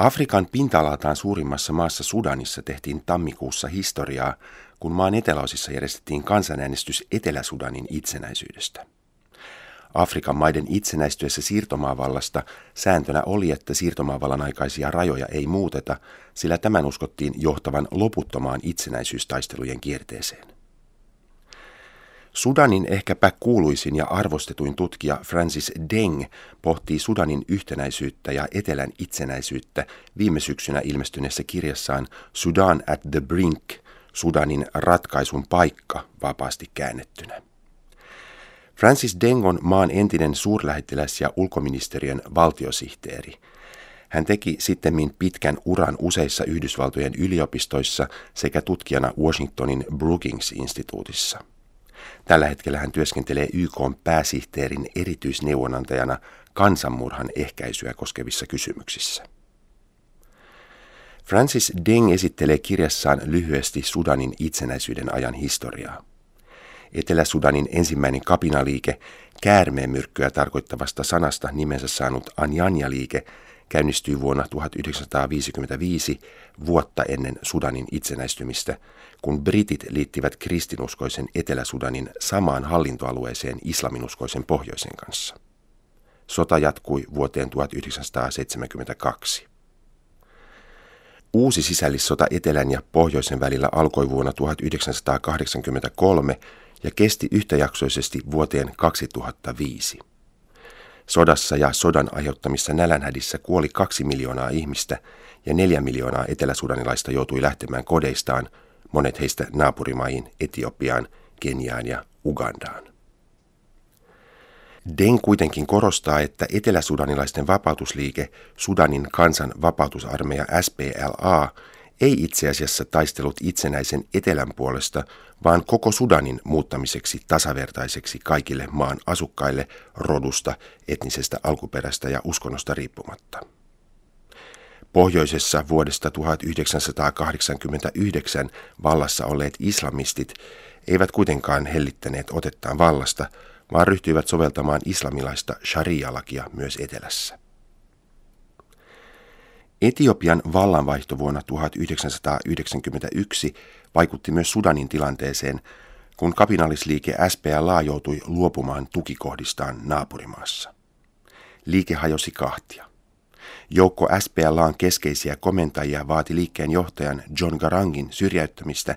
Afrikan pinta-alaltaan suurimmassa maassa Sudanissa tehtiin tammikuussa historiaa, kun maan eteläosissa järjestettiin kansanäänestys Etelä-Sudanin itsenäisyydestä. Afrikan maiden itsenäistyessä siirtomaavallasta sääntönä oli, että siirtomaavallan aikaisia rajoja ei muuteta, sillä tämän uskottiin johtavan loputtomaan itsenäisyystaistelujen kierteeseen. Sudanin ehkäpä kuuluisin ja arvostetuin tutkija Francis Deng pohtii Sudanin yhtenäisyyttä ja etelän itsenäisyyttä viime syksynä ilmestyneessä kirjassaan Sudan at the Brink, Sudanin ratkaisun paikka vapaasti käännettynä. Francis Deng on maan entinen suurlähettiläs ja ulkoministeriön valtiosihteeri. Hän teki sitten pitkän uran useissa Yhdysvaltojen yliopistoissa sekä tutkijana Washingtonin Brookings-instituutissa. Tällä hetkellä hän työskentelee YK pääsihteerin erityisneuvonantajana kansanmurhan ehkäisyä koskevissa kysymyksissä. Francis Deng esittelee kirjassaan lyhyesti Sudanin itsenäisyyden ajan historiaa. Etelä-Sudanin ensimmäinen kapinaliike, käärmeenmyrkkyä tarkoittavasta sanasta nimensä saanut Anjanja-liike, käynnistyi vuonna 1955 vuotta ennen Sudanin itsenäistymistä, kun britit liittivät kristinuskoisen Etelä-Sudanin samaan hallintoalueeseen islaminuskoisen pohjoisen kanssa. Sota jatkui vuoteen 1972. Uusi sisällissota etelän ja pohjoisen välillä alkoi vuonna 1983 ja kesti yhtäjaksoisesti vuoteen 2005. Sodassa ja sodan aiheuttamissa nälänhädissä kuoli kaksi miljoonaa ihmistä ja neljä miljoonaa eteläsudanilaista joutui lähtemään kodeistaan, monet heistä naapurimaihin Etiopiaan, Keniaan ja Ugandaan. Den kuitenkin korostaa, että eteläsudanilaisten vapautusliike Sudanin kansan vapautusarmeija SPLA ei itse asiassa taistellut itsenäisen etelän puolesta, vaan koko Sudanin muuttamiseksi tasavertaiseksi kaikille maan asukkaille rodusta, etnisestä alkuperästä ja uskonnosta riippumatta. Pohjoisessa vuodesta 1989 vallassa olleet islamistit eivät kuitenkaan hellittäneet otettaan vallasta, vaan ryhtyivät soveltamaan islamilaista sharia-lakia myös etelässä. Etiopian vallanvaihto vuonna 1991 vaikutti myös Sudanin tilanteeseen, kun kapinallisliike SPLA joutui luopumaan tukikohdistaan naapurimaassa. Liike hajosi kahtia. Joukko SPLAn keskeisiä komentajia vaati liikkeen johtajan John Garangin syrjäyttämistä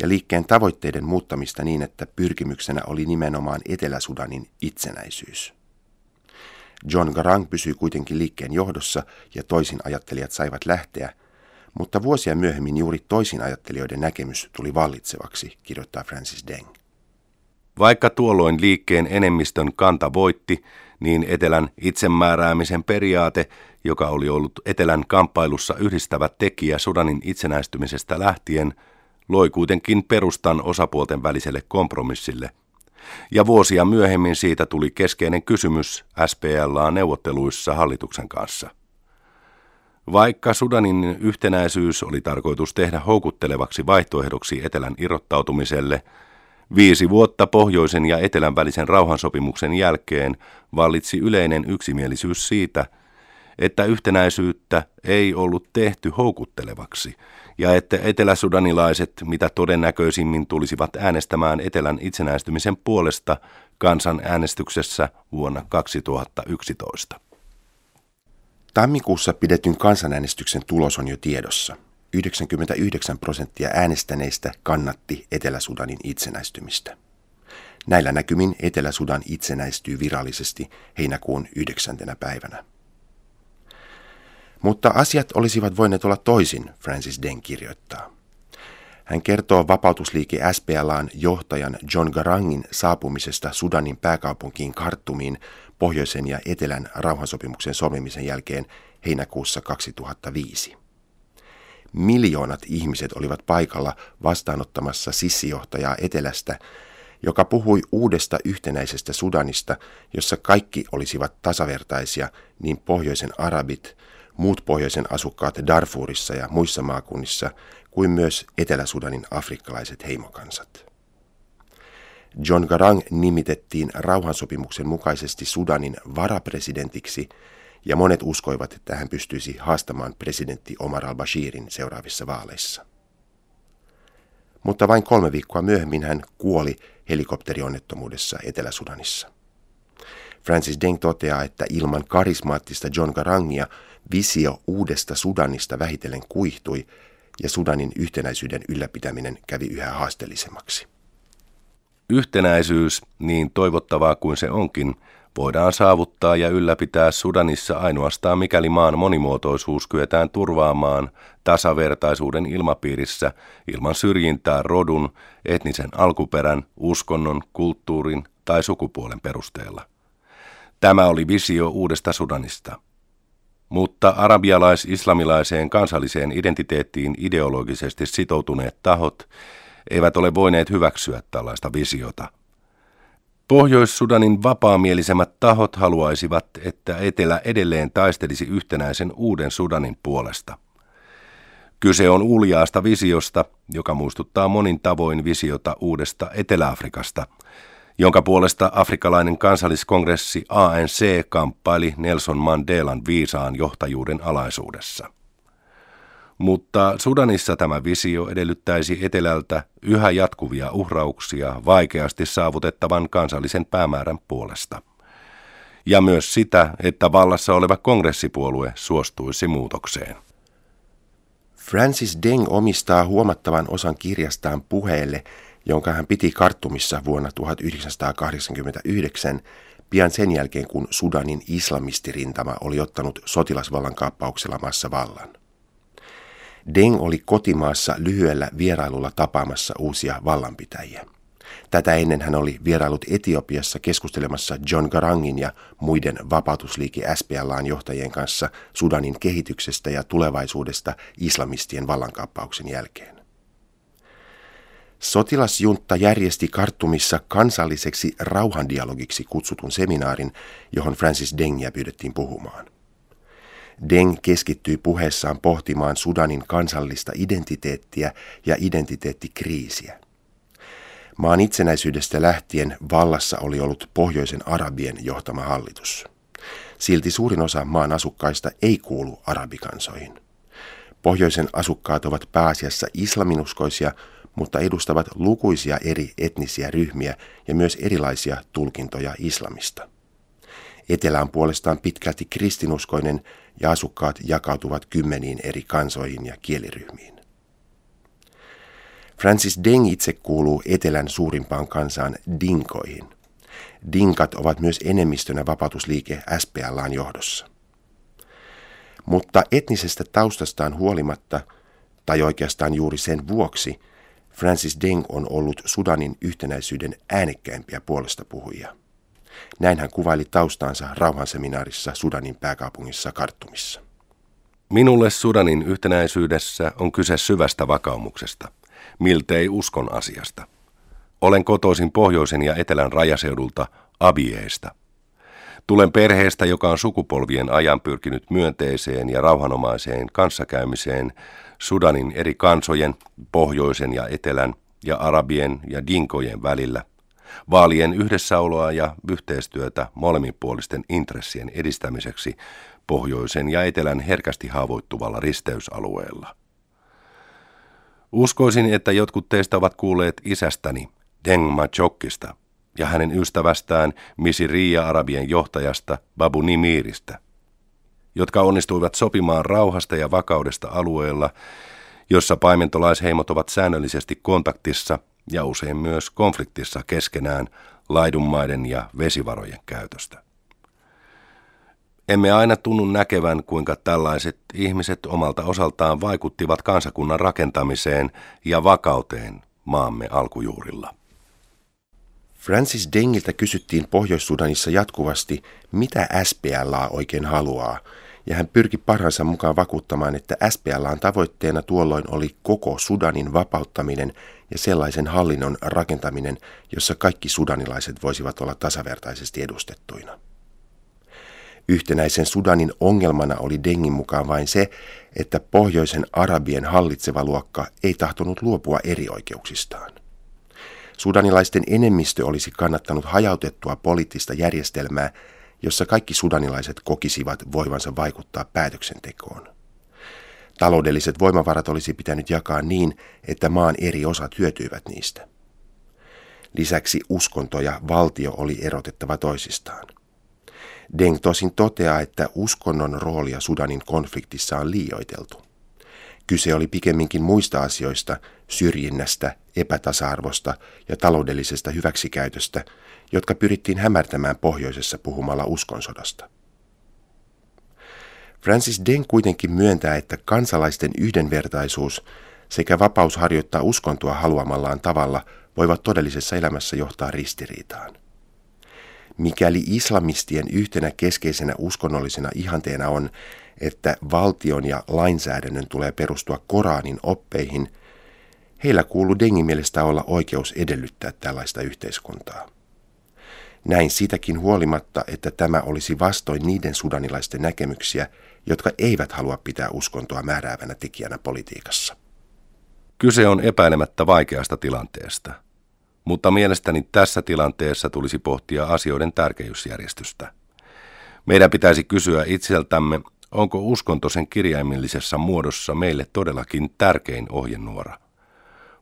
ja liikkeen tavoitteiden muuttamista niin, että pyrkimyksenä oli nimenomaan Etelä-Sudanin itsenäisyys. John Garang pysyi kuitenkin liikkeen johdossa ja toisin ajattelijat saivat lähteä, mutta vuosia myöhemmin juuri toisin ajattelijoiden näkemys tuli vallitsevaksi, kirjoittaa Francis Deng. Vaikka tuolloin liikkeen enemmistön kanta voitti, niin Etelän itsemääräämisen periaate, joka oli ollut Etelän kamppailussa yhdistävä tekijä Sudanin itsenäistymisestä lähtien, loi kuitenkin perustan osapuolten väliselle kompromissille – ja vuosia myöhemmin siitä tuli keskeinen kysymys SPLA-neuvotteluissa hallituksen kanssa. Vaikka Sudanin yhtenäisyys oli tarkoitus tehdä houkuttelevaksi vaihtoehdoksi etelän irrottautumiselle, viisi vuotta pohjoisen ja etelän välisen rauhansopimuksen jälkeen vallitsi yleinen yksimielisyys siitä, että yhtenäisyyttä ei ollut tehty houkuttelevaksi ja että eteläsudanilaiset mitä todennäköisimmin tulisivat äänestämään etelän itsenäistymisen puolesta kansanäänestyksessä vuonna 2011. Tammikuussa pidetyn kansanäänestyksen tulos on jo tiedossa. 99 prosenttia äänestäneistä kannatti Etelä-Sudanin itsenäistymistä. Näillä näkymin Etelä-Sudan itsenäistyy virallisesti heinäkuun 9. päivänä. Mutta asiat olisivat voineet olla toisin, Francis Den kirjoittaa. Hän kertoo vapautusliike SPLAn johtajan John Garangin saapumisesta Sudanin pääkaupunkiin Karttumiin pohjoisen ja etelän rauhansopimuksen solmimisen jälkeen heinäkuussa 2005. Miljoonat ihmiset olivat paikalla vastaanottamassa sissijohtajaa etelästä, joka puhui uudesta yhtenäisestä Sudanista, jossa kaikki olisivat tasavertaisia, niin pohjoisen arabit, muut pohjoisen asukkaat Darfurissa ja muissa maakunnissa kuin myös Etelä-Sudanin afrikkalaiset heimokansat. John Garang nimitettiin rauhansopimuksen mukaisesti Sudanin varapresidentiksi ja monet uskoivat, että hän pystyisi haastamaan presidentti Omar al-Bashirin seuraavissa vaaleissa. Mutta vain kolme viikkoa myöhemmin hän kuoli helikopterionnettomuudessa Etelä-Sudanissa. Francis Deng toteaa, että ilman karismaattista John Garangia visio uudesta Sudanista vähitellen kuihtui ja Sudanin yhtenäisyyden ylläpitäminen kävi yhä haasteellisemmaksi. Yhtenäisyys, niin toivottavaa kuin se onkin, voidaan saavuttaa ja ylläpitää Sudanissa ainoastaan mikäli maan monimuotoisuus kyetään turvaamaan tasavertaisuuden ilmapiirissä ilman syrjintää rodun, etnisen alkuperän, uskonnon, kulttuurin tai sukupuolen perusteella. Tämä oli visio uudesta Sudanista. Mutta arabialais-islamilaiseen kansalliseen identiteettiin ideologisesti sitoutuneet tahot eivät ole voineet hyväksyä tällaista visiota – Pohjois-Sudanin vapaamielisemmät tahot haluaisivat, että Etelä edelleen taistelisi yhtenäisen uuden Sudanin puolesta. Kyse on uljaasta visiosta, joka muistuttaa monin tavoin visiota uudesta Etelä-Afrikasta, jonka puolesta afrikkalainen kansalliskongressi ANC kamppaili Nelson Mandelan viisaan johtajuuden alaisuudessa. Mutta Sudanissa tämä visio edellyttäisi etelältä yhä jatkuvia uhrauksia vaikeasti saavutettavan kansallisen päämäärän puolesta. Ja myös sitä, että vallassa oleva kongressipuolue suostuisi muutokseen. Francis Deng omistaa huomattavan osan kirjastaan puheelle, jonka hän piti karttumissa vuonna 1989, pian sen jälkeen kun Sudanin islamistirintama oli ottanut sotilasvallan kaappauksella maassa vallan. Deng oli kotimaassa lyhyellä vierailulla tapaamassa uusia vallanpitäjiä. Tätä ennen hän oli vierailut Etiopiassa keskustelemassa John Garangin ja muiden vapautusliike SPLAn johtajien kanssa Sudanin kehityksestä ja tulevaisuudesta islamistien vallankaappauksen jälkeen. Sotilasjuntta järjesti Kartumissa kansalliseksi rauhandialogiksi kutsutun seminaarin, johon Francis Dengia pyydettiin puhumaan. Deng keskittyi puheessaan pohtimaan Sudanin kansallista identiteettiä ja identiteettikriisiä. Maan itsenäisyydestä lähtien vallassa oli ollut pohjoisen arabien johtama hallitus. Silti suurin osa maan asukkaista ei kuulu arabikansoihin. Pohjoisen asukkaat ovat pääasiassa islaminuskoisia, mutta edustavat lukuisia eri etnisiä ryhmiä ja myös erilaisia tulkintoja islamista. Etelä on puolestaan pitkälti kristinuskoinen ja asukkaat jakautuvat kymmeniin eri kansoihin ja kieliryhmiin. Francis Deng itse kuuluu etelän suurimpaan kansaan dinkoihin. Dinkat ovat myös enemmistönä vapautusliike SPLAn johdossa. Mutta etnisestä taustastaan huolimatta, tai oikeastaan juuri sen vuoksi, Francis Deng on ollut Sudanin yhtenäisyyden äänekkäimpiä puolestapuhujia. Näin hän kuvaili taustaansa rauhanseminaarissa Sudanin pääkaupungissa Karttumissa. Minulle Sudanin yhtenäisyydessä on kyse syvästä vakaumuksesta, miltei uskon asiasta. Olen kotoisin pohjoisen ja etelän rajaseudulta Abieista. Tulen perheestä, joka on sukupolvien ajan pyrkinyt myönteiseen ja rauhanomaiseen kanssakäymiseen Sudanin eri kansojen, pohjoisen ja etelän ja arabien ja dinkojen välillä – Vaalien yhdessäoloa ja yhteistyötä molemminpuolisten intressien edistämiseksi pohjoisen ja etelän herkästi haavoittuvalla risteysalueella. Uskoisin, että jotkut teistä ovat kuulleet isästäni Deng Machokkista ja hänen ystävästään Misiriya-arabien johtajasta Babu Nimiristä, jotka onnistuivat sopimaan rauhasta ja vakaudesta alueella, jossa paimentolaisheimot ovat säännöllisesti kontaktissa ja usein myös konfliktissa keskenään laidunmaiden ja vesivarojen käytöstä. Emme aina tunnu näkevän, kuinka tällaiset ihmiset omalta osaltaan vaikuttivat kansakunnan rakentamiseen ja vakauteen maamme alkujuurilla. Francis Dengiltä kysyttiin Pohjois-Sudanissa jatkuvasti, mitä SPLA oikein haluaa, ja hän pyrki parhaansa mukaan vakuuttamaan, että SPLAn tavoitteena tuolloin oli koko Sudanin vapauttaminen ja sellaisen hallinnon rakentaminen, jossa kaikki sudanilaiset voisivat olla tasavertaisesti edustettuina. Yhtenäisen Sudanin ongelmana oli Dengin mukaan vain se, että pohjoisen arabien hallitseva luokka ei tahtonut luopua erioikeuksistaan. Sudanilaisten enemmistö olisi kannattanut hajautettua poliittista järjestelmää, jossa kaikki sudanilaiset kokisivat voivansa vaikuttaa päätöksentekoon. Taloudelliset voimavarat olisi pitänyt jakaa niin, että maan eri osat hyötyivät niistä. Lisäksi uskonto ja valtio oli erotettava toisistaan. Deng tosin toteaa, että uskonnon roolia Sudanin konfliktissa on liioiteltu. Kyse oli pikemminkin muista asioista, syrjinnästä, epätasa-arvosta ja taloudellisesta hyväksikäytöstä, jotka pyrittiin hämärtämään pohjoisessa puhumalla uskonsodasta. Francis Deng kuitenkin myöntää, että kansalaisten yhdenvertaisuus sekä vapaus harjoittaa uskontoa haluamallaan tavalla voivat todellisessa elämässä johtaa ristiriitaan. Mikäli islamistien yhtenä keskeisenä uskonnollisena ihanteena on, että valtion ja lainsäädännön tulee perustua Koranin oppeihin, heillä kuuluu Dengin mielestä olla oikeus edellyttää tällaista yhteiskuntaa. Näin sitäkin huolimatta, että tämä olisi vastoin niiden sudanilaisten näkemyksiä, jotka eivät halua pitää uskontoa määräävänä tekijänä politiikassa. Kyse on epäilemättä vaikeasta tilanteesta, mutta mielestäni tässä tilanteessa tulisi pohtia asioiden tärkeysjärjestystä. Meidän pitäisi kysyä itseltämme, onko uskonto sen kirjaimillisessa muodossa meille todellakin tärkein ohjenuora?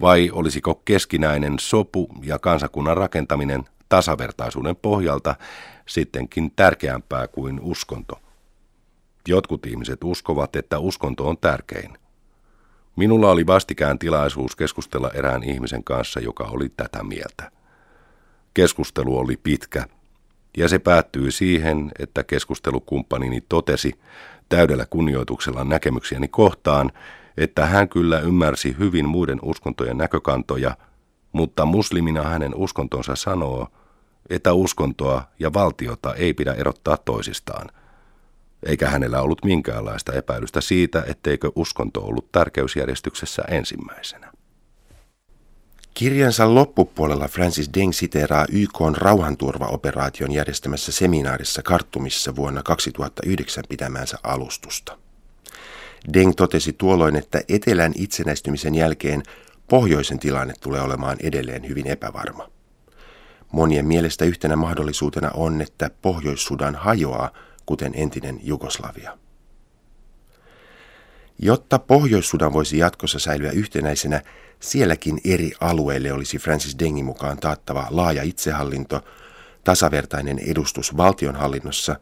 Vai olisiko keskinäinen sopu ja kansakunnan rakentaminen tasavertaisuuden pohjalta sittenkin tärkeämpää kuin uskonto? Jotkut ihmiset uskovat, että uskonto on tärkein. Minulla oli vastikään tilaisuus keskustella erään ihmisen kanssa, joka oli tätä mieltä. Keskustelu oli pitkä, ja se päättyi siihen, että keskustelukumppanini totesi täydellä kunnioituksella näkemyksiäni kohtaan, että hän kyllä ymmärsi hyvin muiden uskontojen näkökantoja, mutta muslimina hänen uskontonsa sanoo, että uskontoa ja valtiota ei pidä erottaa toisistaan – eikä hänellä ollut minkäänlaista epäilystä siitä, etteikö uskonto ollut tärkeysjärjestyksessä ensimmäisenä. Kirjansa loppupuolella Francis Deng siteeraa YK rauhanturvaoperaation järjestämässä seminaarissa Karttumissa vuonna 2009 pitämäänsä alustusta. Deng totesi tuolloin, että etelän itsenäistymisen jälkeen pohjoisen tilanne tulee olemaan edelleen hyvin epävarma. Monien mielestä yhtenä mahdollisuutena on, että Pohjois-Sudan hajoaa kuten entinen Jugoslavia. Jotta Pohjois-Sudan voisi jatkossa säilyä yhtenäisenä, sielläkin eri alueille olisi Francis Dengin mukaan taattava laaja itsehallinto, tasavertainen edustus valtionhallinnossa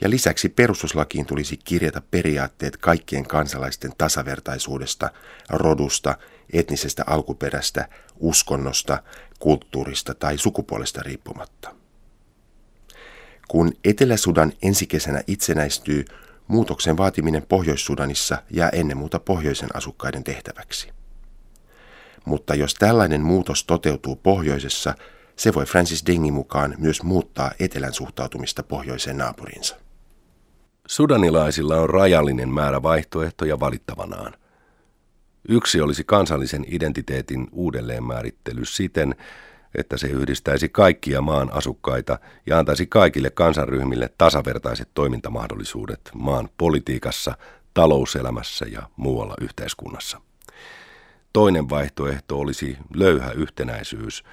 ja lisäksi perustuslakiin tulisi kirjata periaatteet kaikkien kansalaisten tasavertaisuudesta, rodusta, etnisestä alkuperästä, uskonnosta, kulttuurista tai sukupuolesta riippumatta. Kun Etelä-Sudan ensi kesänä itsenäistyy, muutoksen vaatiminen Pohjois-Sudanissa jää ennen muuta pohjoisen asukkaiden tehtäväksi. Mutta jos tällainen muutos toteutuu pohjoisessa, se voi Francis Dengin mukaan myös muuttaa etelän suhtautumista pohjoiseen naapurinsa. Sudanilaisilla on rajallinen määrä vaihtoehtoja valittavanaan. Yksi olisi kansallisen identiteetin uudelleenmäärittely siten, että se yhdistäisi kaikkia maan asukkaita ja antaisi kaikille kansanryhmille tasavertaiset toimintamahdollisuudet maan politiikassa, talouselämässä ja muualla yhteiskunnassa. Toinen vaihtoehto olisi löyhä yhtenäisyys,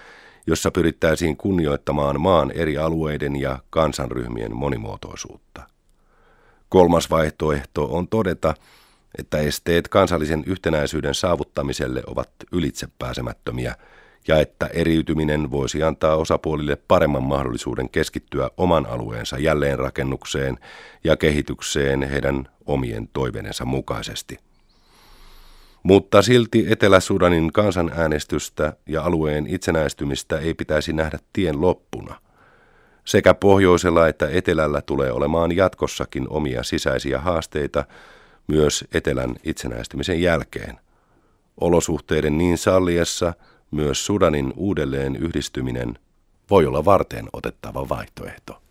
jossa pyrittäisiin kunnioittamaan maan eri alueiden ja kansanryhmien monimuotoisuutta. Kolmas vaihtoehto on todeta, että esteet kansallisen yhtenäisyyden saavuttamiselle ovat ylitsepääsemättömiä – ja että eriytyminen voisi antaa osapuolille paremman mahdollisuuden keskittyä oman alueensa jälleenrakennukseen ja kehitykseen heidän omien toiveensa mukaisesti. Mutta silti Etelä-Sudanin kansanäänestystä ja alueen itsenäistymistä ei pitäisi nähdä tien loppuna. Sekä pohjoisella että etelällä tulee olemaan jatkossakin omia sisäisiä haasteita myös etelän itsenäistymisen jälkeen. Olosuhteiden niin salliessa – myös Sudanin uudelleen yhdistyminen voi olla varten otettava vaihtoehto.